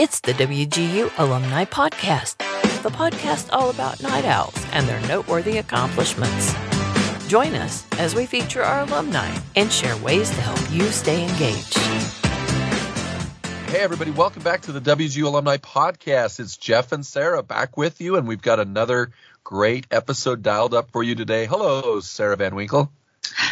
It's the WGU Alumni Podcast, the podcast all about night owls and their noteworthy accomplishments. Join us as we feature our alumni and share ways to help you stay engaged. Hey, everybody, welcome back to the WGU Alumni Podcast. It's Jeff and Sarah back with you, and we've got another great episode dialed up for you today. Hello, Sarah Van Winkle.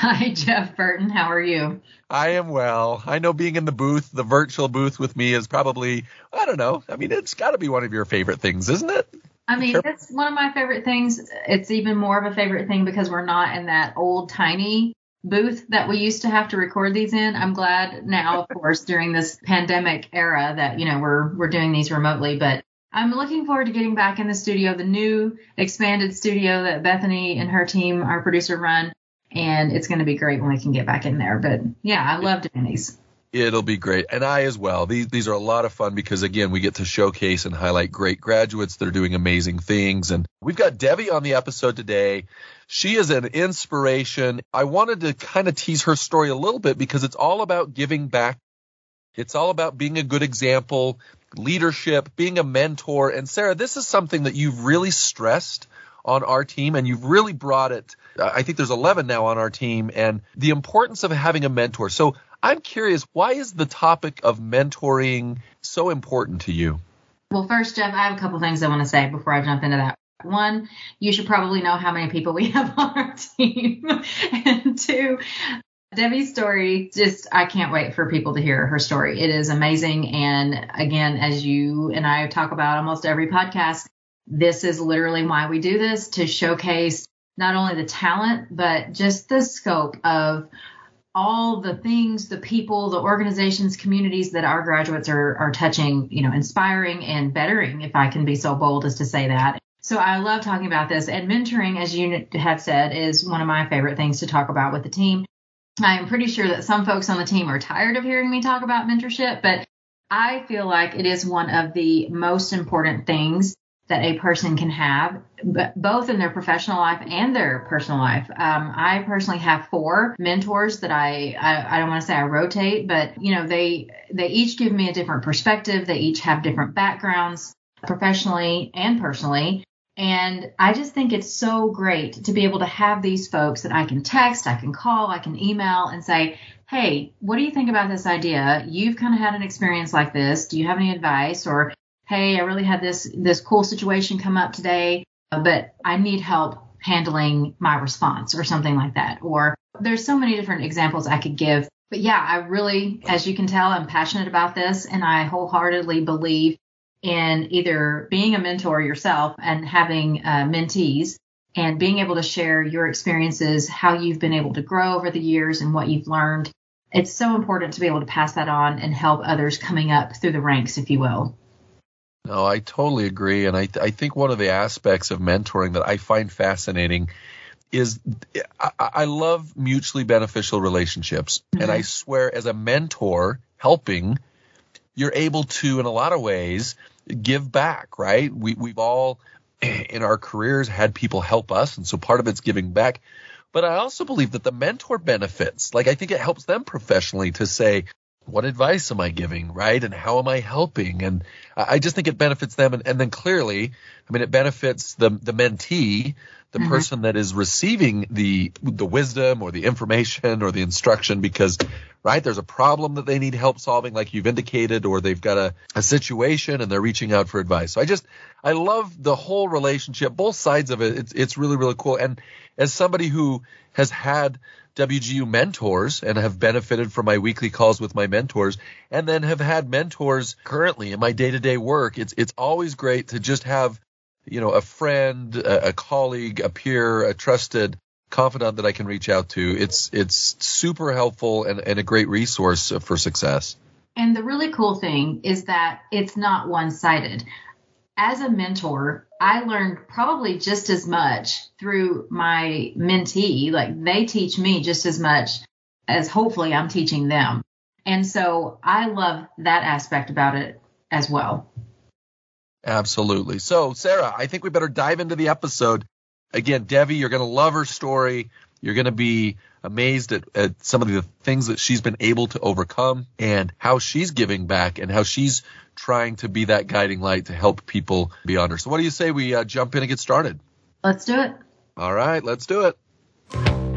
Hi, Jeff Burton. How are you? I am well. I know being in the booth, the virtual booth with me is probably, I don't know. I mean, it's got to be one of your favorite things, isn't it? I mean, it's one of my favorite things. It's even more of a favorite thing because we're not in that old tiny booth that we used to have to record these in. I'm glad now, of course, during this pandemic era that, you know, we're we're doing these remotely, but I'm looking forward to getting back in the studio, the new expanded studio that Bethany and her team, our producer, run and it's going to be great when we can get back in there. But yeah, I love doing. It'll be great. And I as well. These these are a lot of fun because again, we get to showcase and highlight great graduates that are doing amazing things. And we've got Debbie on the episode today. She is an inspiration. I wanted to kind of tease her story a little bit because it's all about giving back. It's all about being a good example, leadership, being a mentor. And Sarah, this is something that you've really stressed on our team and you've really brought it. Uh, I think there's 11 now on our team and the importance of having a mentor. So I'm curious, why is the topic of mentoring so important to you? Well, first, Jeff, I have a couple things I want to say before I jump into that. One, you should probably know how many people we have on our team. and two, Debbie's story, just, I can't wait for people to hear her story. It is amazing. And again, as you and I talk about almost every podcast, this is literally why we do this to showcase not only the talent, but just the scope of all the things, the people, the organizations, communities that our graduates are, are touching, you know, inspiring and bettering, if I can be so bold as to say that. So I love talking about this. And mentoring, as you have said, is one of my favorite things to talk about with the team. I am pretty sure that some folks on the team are tired of hearing me talk about mentorship, but I feel like it is one of the most important things that a person can have, but both in their professional life and their personal life. Um, I personally have four mentors that I, I, I don't want to say I rotate, but you know, they, they each give me a different perspective. They each have different backgrounds professionally and personally. And I just think it's so great to be able to have these folks that I can text, I can call, I can email and say, Hey, what do you think about this idea? You've kind of had an experience like this. Do you have any advice? Or hey, I really had this this cool situation come up today, but I need help handling my response or something like that. Or there's so many different examples I could give. But yeah, I really, as you can tell, I'm passionate about this and I wholeheartedly believe in either being a mentor yourself and having uh, mentees and being able to share your experiences, how you've been able to grow over the years and what you've learned. It's so important to be able to pass that on and help others coming up through the ranks, if you will. No, I totally agree. And I, th- I think one of the aspects of mentoring that I find fascinating is I, I love mutually beneficial relationships. Mm-hmm. And I swear, as a mentor helping, you're able to, in a lot of ways, give back, right? We, we've all in our careers had people help us. And so part of it's giving back. But I also believe that the mentor benefits. Like, I think it helps them professionally to say, what advice am I giving, right? And how am I helping? And I just think it benefits them. And, and then clearly, I mean, it benefits the, the mentee, the mm-hmm. person that is receiving the, the wisdom or the information or the instruction because, right, there's a problem that they need help solving, like you've indicated, or they've got a, a situation and they're reaching out for advice. So I just, I love the whole relationship, both sides of it. It's, it's really, really cool. And as somebody who has had WGU mentors and have benefited from my weekly calls with my mentors and then have had mentors currently in my day-to-day work. It's it's always great to just have, you know, a friend, a, a colleague, a peer, a trusted confidant that I can reach out to. It's it's super helpful and, and a great resource for success. And the really cool thing is that it's not one-sided as a mentor, I learned probably just as much through my mentee. Like they teach me just as much as hopefully I'm teaching them. And so I love that aspect about it as well. Absolutely. So, Sarah, I think we better dive into the episode. Again, Debbie, you're going to love her story. You're going to be amazed at, at some of the things that she's been able to overcome and how she's giving back and how she's trying to be that guiding light to help people beyond her. So, what do you say we uh, jump in and get started? Let's do it. All right, let's do it.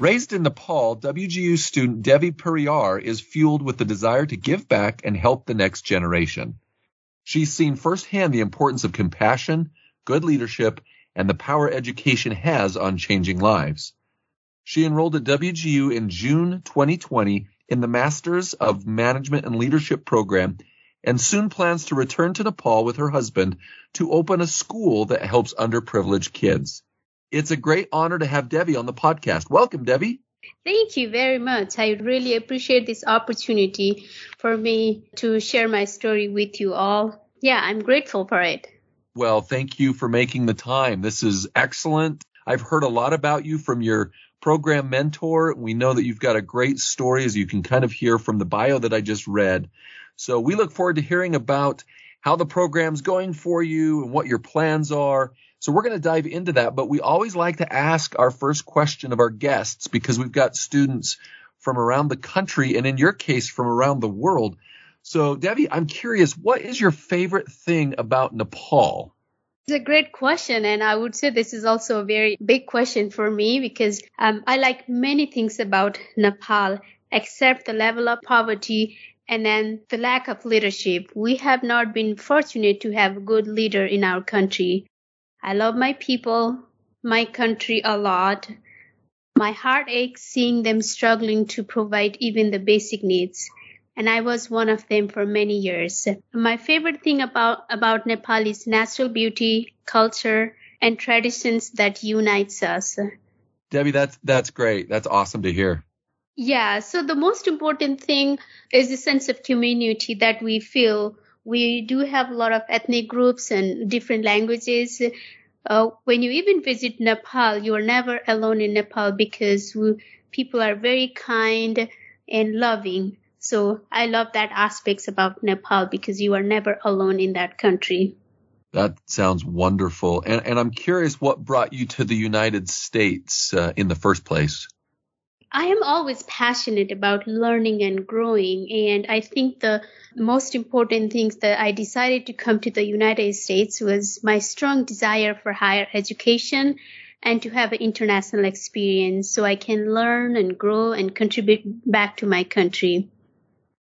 Raised in Nepal, WGU student Devi Periyar is fueled with the desire to give back and help the next generation. She's seen firsthand the importance of compassion, good leadership, and the power education has on changing lives. She enrolled at WGU in June 2020 in the Masters of Management and Leadership program and soon plans to return to Nepal with her husband to open a school that helps underprivileged kids. It's a great honor to have Devi on the podcast. Welcome, Devi. Thank you very much. I really appreciate this opportunity for me to share my story with you all. Yeah, I'm grateful for it. Well, thank you for making the time. This is excellent. I've heard a lot about you from your program mentor. We know that you've got a great story, as you can kind of hear from the bio that I just read. So we look forward to hearing about how the program's going for you and what your plans are. So we're going to dive into that, but we always like to ask our first question of our guests because we've got students from around the country and in your case from around the world. So Devi, I'm curious, what is your favorite thing about Nepal? It's a great question, and I would say this is also a very big question for me because um, I like many things about Nepal, except the level of poverty and then the lack of leadership. We have not been fortunate to have a good leader in our country. I love my people, my country a lot. My heart aches seeing them struggling to provide even the basic needs. And I was one of them for many years. My favorite thing about, about Nepal is natural beauty, culture, and traditions that unites us. Debbie, that's, that's great. That's awesome to hear. Yeah. So the most important thing is the sense of community that we feel we do have a lot of ethnic groups and different languages. Uh, when you even visit Nepal, you are never alone in Nepal because we, people are very kind and loving. So I love that aspects about Nepal because you are never alone in that country. That sounds wonderful. And, and I'm curious what brought you to the United States uh, in the first place. I am always passionate about learning and growing. And I think the most important things that I decided to come to the United States was my strong desire for higher education and to have an international experience so I can learn and grow and contribute back to my country.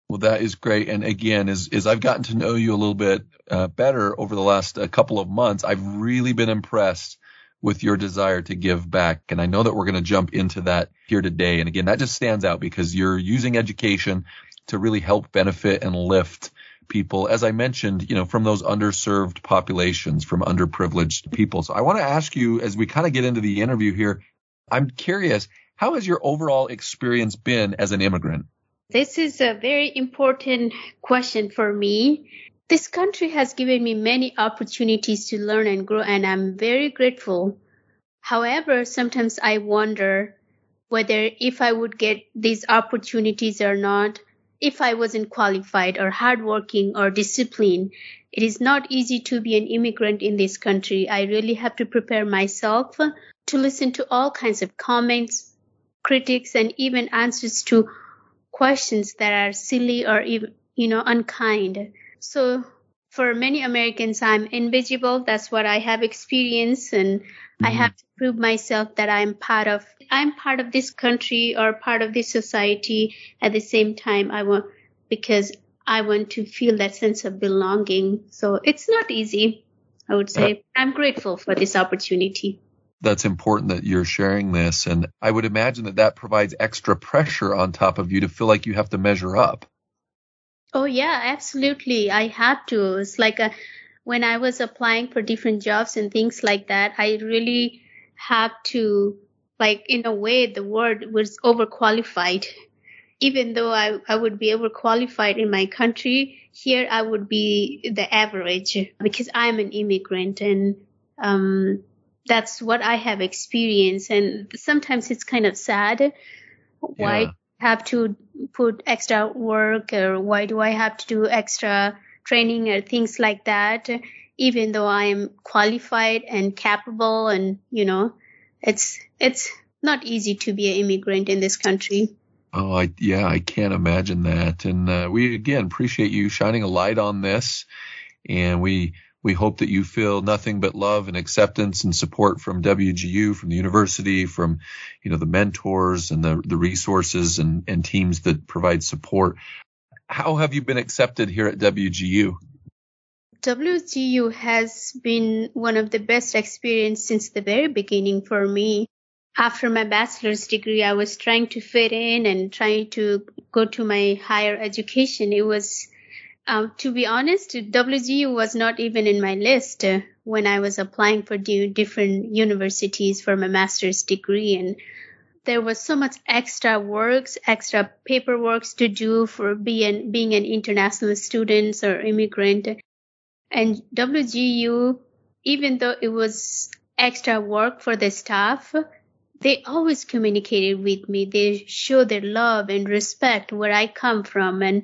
Well, that is great. And again, as, as I've gotten to know you a little bit uh, better over the last uh, couple of months, I've really been impressed with your desire to give back. And I know that we're going to jump into that here today. And again, that just stands out because you're using education to really help benefit and lift people, as I mentioned, you know, from those underserved populations, from underprivileged people. So I want to ask you as we kind of get into the interview here, I'm curious, how has your overall experience been as an immigrant? This is a very important question for me. This country has given me many opportunities to learn and grow, and I'm very grateful. However, sometimes I wonder whether if I would get these opportunities or not, if I wasn't qualified or hardworking or disciplined. It is not easy to be an immigrant in this country. I really have to prepare myself to listen to all kinds of comments, critics, and even answers to questions that are silly or even, you know, unkind. So for many Americans, I'm invisible. That's what I have experienced. And mm-hmm. I have to prove myself that I'm part of, I'm part of this country or part of this society. At the same time, I want, because I want to feel that sense of belonging. So it's not easy. I would say I'm grateful for this opportunity. That's important that you're sharing this. And I would imagine that that provides extra pressure on top of you to feel like you have to measure up. Oh yeah, absolutely. I had to. It's like a, when I was applying for different jobs and things like that, I really had to, like in a way, the word was overqualified. Even though I, I would be overqualified in my country, here I would be the average because I'm an immigrant and um, that's what I have experienced. And sometimes it's kind of sad. Why yeah have to put extra work or why do I have to do extra training or things like that. even though I am qualified and capable and, you know, it's, it's not easy to be an immigrant in this country. Oh, I, yeah, I can't imagine that. And uh, we again appreciate you shining a light on this, and we we hope that you feel nothing but love and acceptance and support from WGU, from the university, from you know the mentors and the the resources and and teams that provide support. How have you been accepted here at WGU? WGU has been one of the best experience since the very beginning for me after my bachelor's degree, I was trying to fit in and trying to go to my higher education. It was, um, to be honest, WGU was not even in my list uh, when I was applying for different universities for my master's degree. And there was so much extra works, extra paperwork to do for being, being an international student or immigrant. And WGU, even though it was extra work for the staff, they always communicated with me. They show their love and respect where I come from. And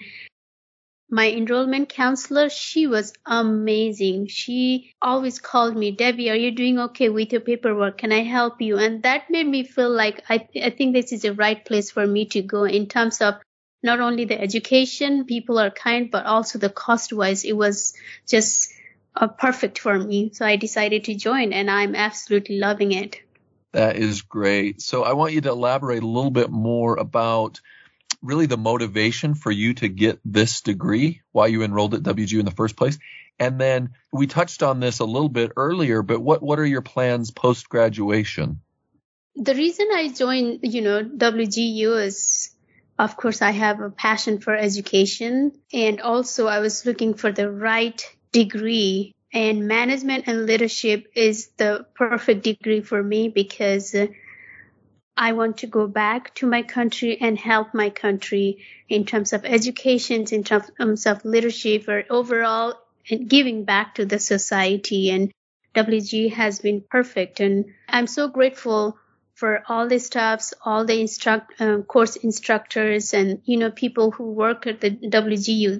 my enrollment counselor, she was amazing. She always called me, Debbie, are you doing okay with your paperwork? Can I help you? And that made me feel like I, th- I think this is the right place for me to go in terms of not only the education, people are kind, but also the cost wise, it was just uh, perfect for me. So I decided to join and I'm absolutely loving it. That is great. So I want you to elaborate a little bit more about really the motivation for you to get this degree, why you enrolled at WGU in the first place. And then we touched on this a little bit earlier, but what, what are your plans post graduation? The reason I joined, you know, WGU is of course I have a passion for education and also I was looking for the right degree and management and leadership is the perfect degree for me because I want to go back to my country and help my country in terms of education, in terms of leadership, or overall giving back to the society. And WG has been perfect. And I'm so grateful for all the staffs, all the instruct, uh, course instructors, and you know people who work at the WGU.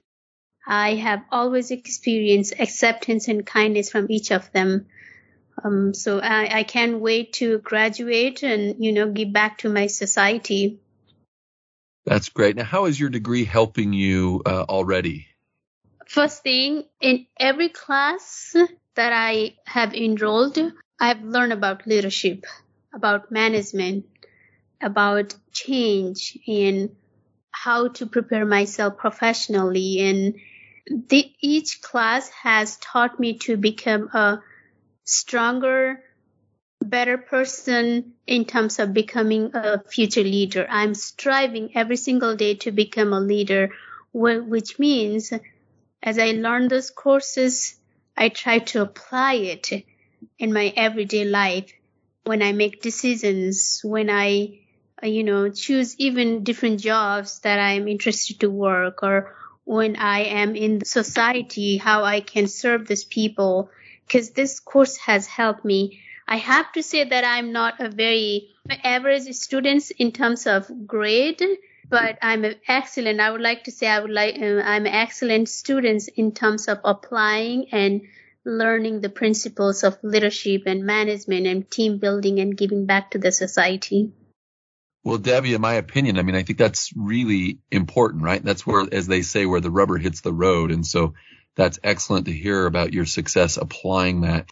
I have always experienced acceptance and kindness from each of them. Um, so I, I can't wait to graduate and, you know, give back to my society. That's great. Now, how is your degree helping you uh, already? First thing, in every class that I have enrolled, I've learned about leadership, about management, about change, and how to prepare myself professionally and the, each class has taught me to become a stronger, better person in terms of becoming a future leader. I'm striving every single day to become a leader, which means as I learn those courses, I try to apply it in my everyday life when I make decisions, when I, uh, you know, choose even different jobs that I'm interested to work or when I am in society, how I can serve these people, because this course has helped me. I have to say that I'm not a very average student in terms of grade, but I'm excellent. I would like to say I would like uh, I'm excellent student in terms of applying and learning the principles of leadership and management and team building and giving back to the society. Well, Debbie, in my opinion, I mean, I think that's really important, right? That's where, as they say, where the rubber hits the road. And so that's excellent to hear about your success applying that.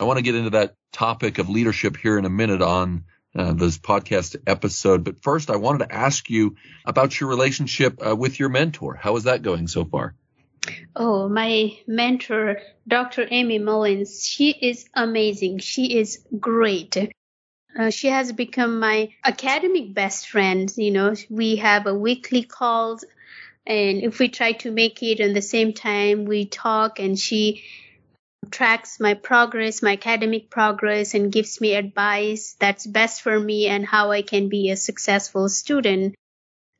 I want to get into that topic of leadership here in a minute on uh, this podcast episode. But first, I wanted to ask you about your relationship uh, with your mentor. How is that going so far? Oh, my mentor, Dr. Amy Mullins, she is amazing. She is great. Uh, she has become my academic best friend. You know, we have a weekly calls, and if we try to make it on the same time, we talk, and she tracks my progress, my academic progress, and gives me advice that's best for me and how I can be a successful student.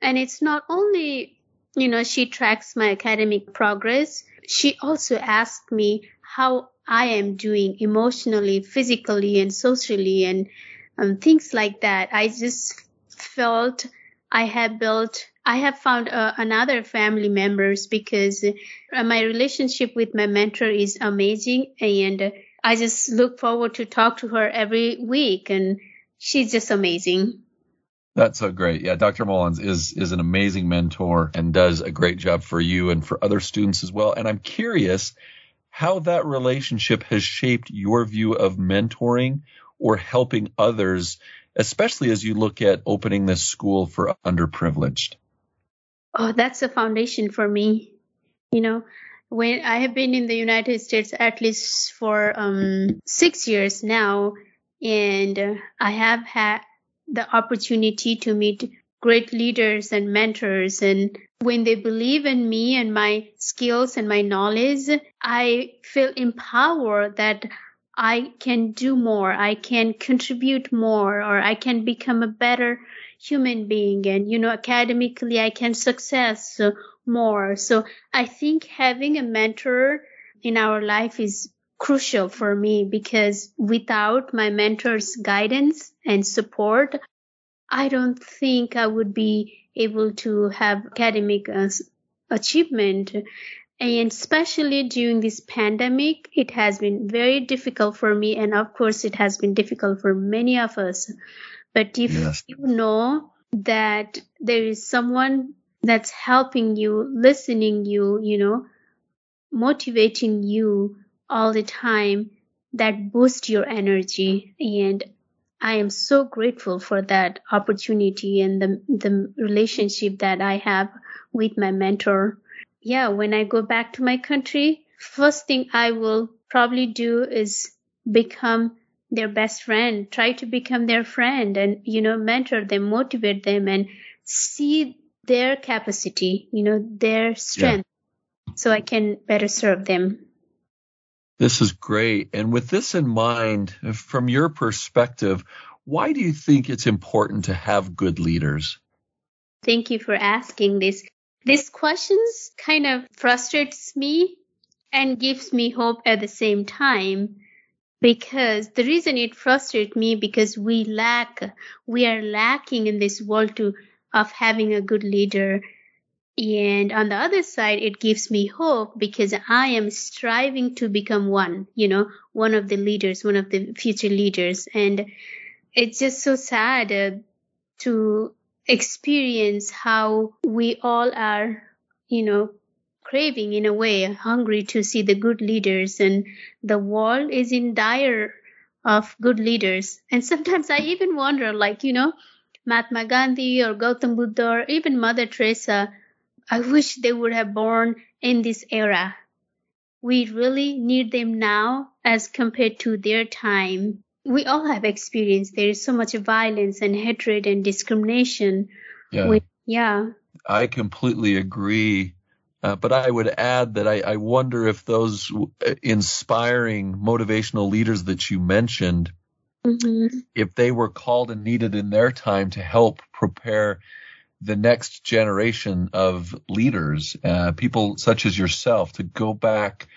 And it's not only, you know, she tracks my academic progress. She also asks me how I am doing emotionally, physically, and socially, and um, things like that. I just felt I had built I have found uh, another family members because uh, my relationship with my mentor is amazing and I just look forward to talk to her every week and she's just amazing. That's so great. Yeah, Dr. Mullins is is an amazing mentor and does a great job for you and for other students as well. And I'm curious how that relationship has shaped your view of mentoring or helping others, especially as you look at opening this school for underprivileged. Oh, that's a foundation for me. You know, when I have been in the United States at least for um, six years now, and uh, I have had the opportunity to meet great leaders and mentors and when they believe in me and my skills and my knowledge, I feel empowered that I can do more, I can contribute more, or I can become a better human being. And, you know, academically, I can success more. So I think having a mentor in our life is crucial for me because without my mentor's guidance and support, I don't think I would be able to have academic uh, achievement. And especially during this pandemic, it has been very difficult for me. And of course, it has been difficult for many of us. But if yes. you know that there is someone that's helping you, listening you, you know, motivating you all the time, that boosts your energy. And I am so grateful for that opportunity and the, the relationship that I have with my mentor. Yeah, when I go back to my country, first thing I will probably do is become their best friend, try to become their friend and, you know, mentor them, motivate them and see their capacity, you know, their strength yeah. so I can better serve them. This is great. And with this in mind, from your perspective, why do you think it's important to have good leaders? Thank you for asking this. This questions kind of frustrates me and gives me hope at the same time because the reason it frustrates me because we lack we are lacking in this world to of having a good leader and on the other side, it gives me hope because I am striving to become one, you know, one of the leaders, one of the future leaders. And it's just so sad uh, to experience how we all are, you know, craving in a way, hungry to see the good leaders and the world is in dire of good leaders. And sometimes I even wonder, like, you know, Mahatma Gandhi or Gautam Buddha or even Mother Teresa, I wish they would have born in this era. We really need them now as compared to their time. We all have experienced there is so much violence and hatred and discrimination. Yeah. yeah. I completely agree. Uh, but I would add that I, I wonder if those inspiring motivational leaders that you mentioned, mm-hmm. if they were called and needed in their time to help prepare the next generation of leaders, uh, people such as yourself, to go back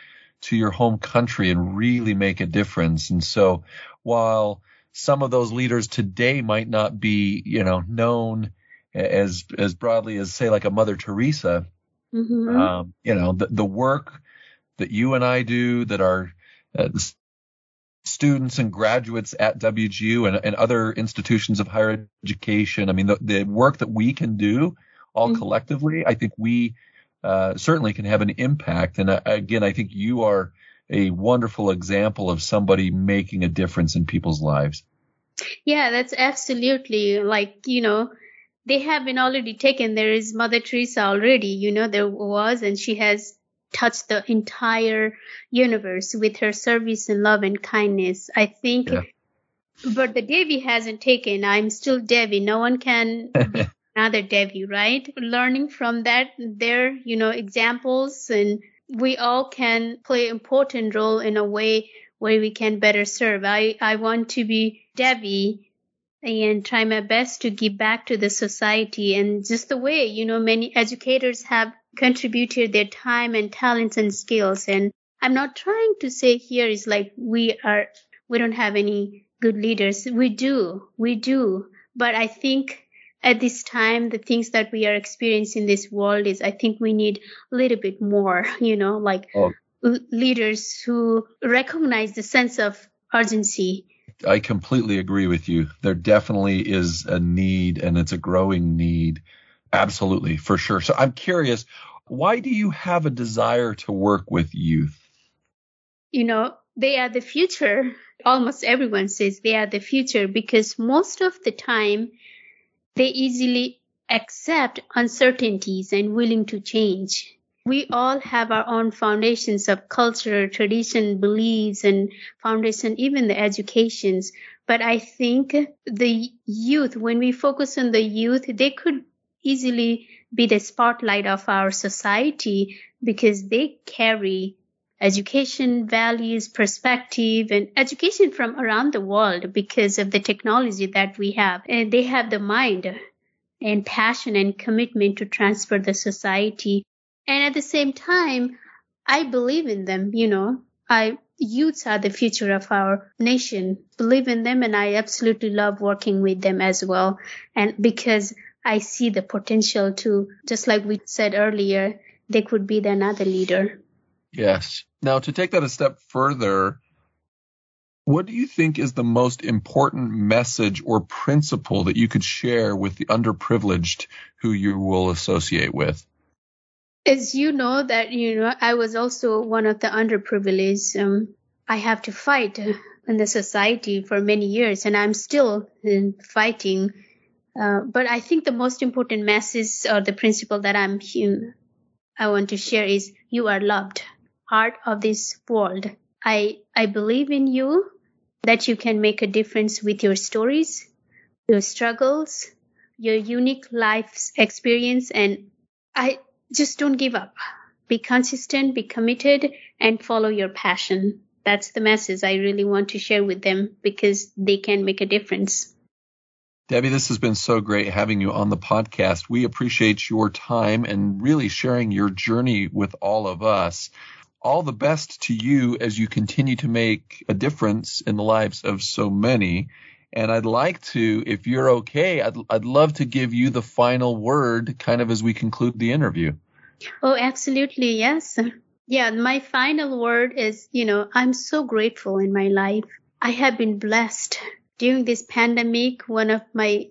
to your home country and really make a difference. And so while some of those leaders today might not be, you know, known as as broadly as say like a Mother Teresa, mm-hmm. um, you know, the, the work that you and I do, that our uh, students and graduates at WGU and, and other institutions of higher education. I mean, the, the work that we can do all mm-hmm. collectively, I think we uh, certainly can have an impact. And uh, again, I think you are a wonderful example of somebody making a difference in people's lives. Yeah, that's absolutely like, you know, they have been already taken. There is Mother Teresa already, you know, there was, and she has touched the entire universe with her service and love and kindness. I think, yeah. but the Devi hasn't taken. I'm still Devi. No one can be another Devi, right? Learning from that, their, you know, examples and we all can play important role in a way where we can better serve. I, I want to be Devi and try my best to give back to the society and just the way, you know, many educators have contributed their time and talents and skills. And I'm not trying to say here is like we are, we don't have any good leaders. We do, we do. But I think at this time, the things that we are experiencing in this world is, I think we need a little bit more, you know, like oh. leaders who recognize the sense of urgency. I completely agree with you. There definitely is a need and it's a growing need. Absolutely, for sure. So I'm curious, why do you have a desire to work with youth? You know, they are the future. Almost everyone says they are the future because most of the time they easily accept uncertainties and willing to change. We all have our own foundations of culture, tradition, beliefs, and foundation, even the educations. But I think the youth, when we focus on the youth, they could easily be the spotlight of our society because they carry education, values, perspective, and education from around the world because of the technology that we have. And they have the mind and passion and commitment to transfer the society. And at the same time, I believe in them, you know. I youths are the future of our nation. Believe in them and I absolutely love working with them as well. And because I see the potential to, just like we said earlier, they could be the another leader. Yes. Now, to take that a step further, what do you think is the most important message or principle that you could share with the underprivileged who you will associate with? As you know that you know I was also one of the underprivileged. Um, I have to fight in the society for many years, and I'm still fighting. Uh, but I think the most important message or the principle that I'm I want to share is you are loved part of this world. I, I believe in you that you can make a difference with your stories, your struggles, your unique life's experience. And I just don't give up. Be consistent, be committed and follow your passion. That's the message I really want to share with them because they can make a difference. Debbie, this has been so great having you on the podcast. We appreciate your time and really sharing your journey with all of us all the best to you as you continue to make a difference in the lives of so many. And I'd like to, if you're okay, I'd, I'd love to give you the final word kind of as we conclude the interview. Oh, absolutely. Yes. Yeah. My final word is, you know, I'm so grateful in my life. I have been blessed during this pandemic. One of my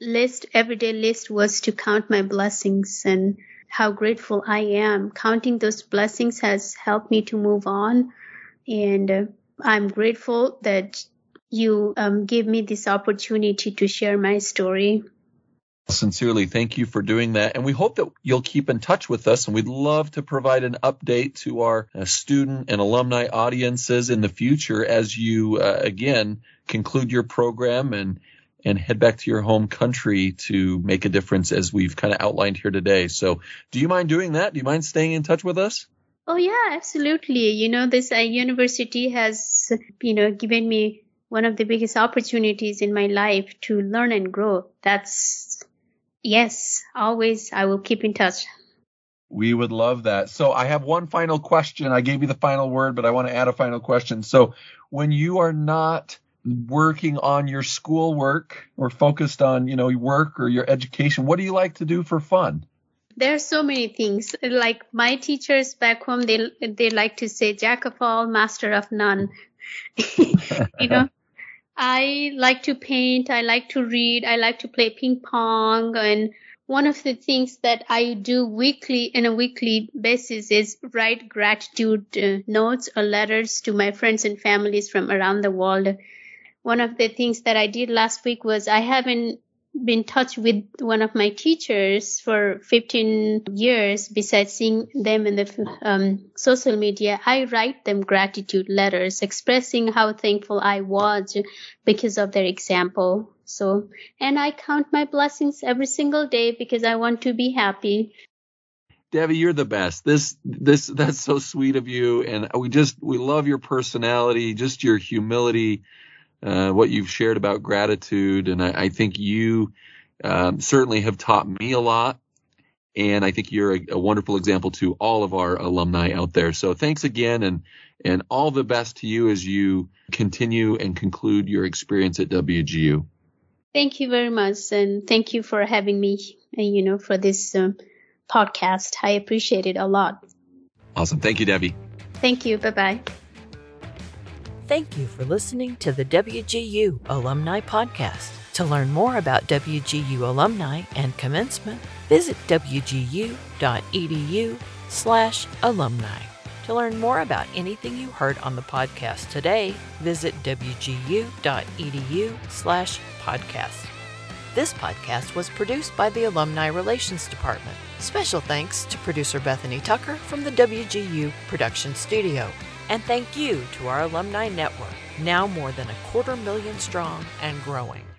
list, everyday list was to count my blessings and how grateful I am. Counting those blessings has helped me to move on. And uh, I'm grateful that you um, gave me this opportunity to share my story. Sincerely, thank you for doing that. And we hope that you'll keep in touch with us. And we'd love to provide an update to our uh, student and alumni audiences in the future as you, uh, again, conclude your program and and head back to your home country to make a difference as we've kind of outlined here today. So do you mind doing that? Do you mind staying in touch with us? Oh yeah, absolutely. You know, this uh, university has, you know, given me one of the biggest opportunities in my life to learn and grow. That's yes, always I will keep in touch. We would love that. So I have one final question. I gave you the final word, but I want to add a final question. So when you are not working on your schoolwork or focused on, you know, work or your education? What do you like to do for fun? There are so many things. Like my teachers back home, they they like to say "jack of all, master of none." you know, I like to paint. I like to read. I like to play ping pong. And one of the things that I do weekly, in a weekly basis, is write gratitude uh, notes or letters to my friends and families from around the world one of the things that I did last week was I haven't been touch with one of my teachers for 15 years besides seeing them in the um, social media i write them gratitude letters expressing how thankful i was because of their example so and i count my blessings every single day because i want to be happy Debbie, you're the best. This, this, that's so sweet of you. And we just, we love your personality, just your humility uh, what you've shared about gratitude, and I, I think you um, certainly have taught me a lot. And I think you're a, a, wonderful example to all of our alumni out there. So thanks again, and and all the best to you as you continue and conclude your experience at WGU. Thank you very much. And thank you for having me, uh, you know, for this um, podcast. I appreciate it a lot. Awesome. Thank you, Debbie. Thank you. Bye bye. Thank you for listening to the WGU Alumni Podcast. To learn more about WGU alumni and commencement, visit wgu.edu slash alumni. To learn more about anything you heard on the podcast today, visit wgu.edu slash podcast. This podcast was produced by the Alumni Relations Department. Special thanks to producer Bethany Tucker from the WGU Production Studio. And thank you to our alumni network, now more than a quarter million strong and growing.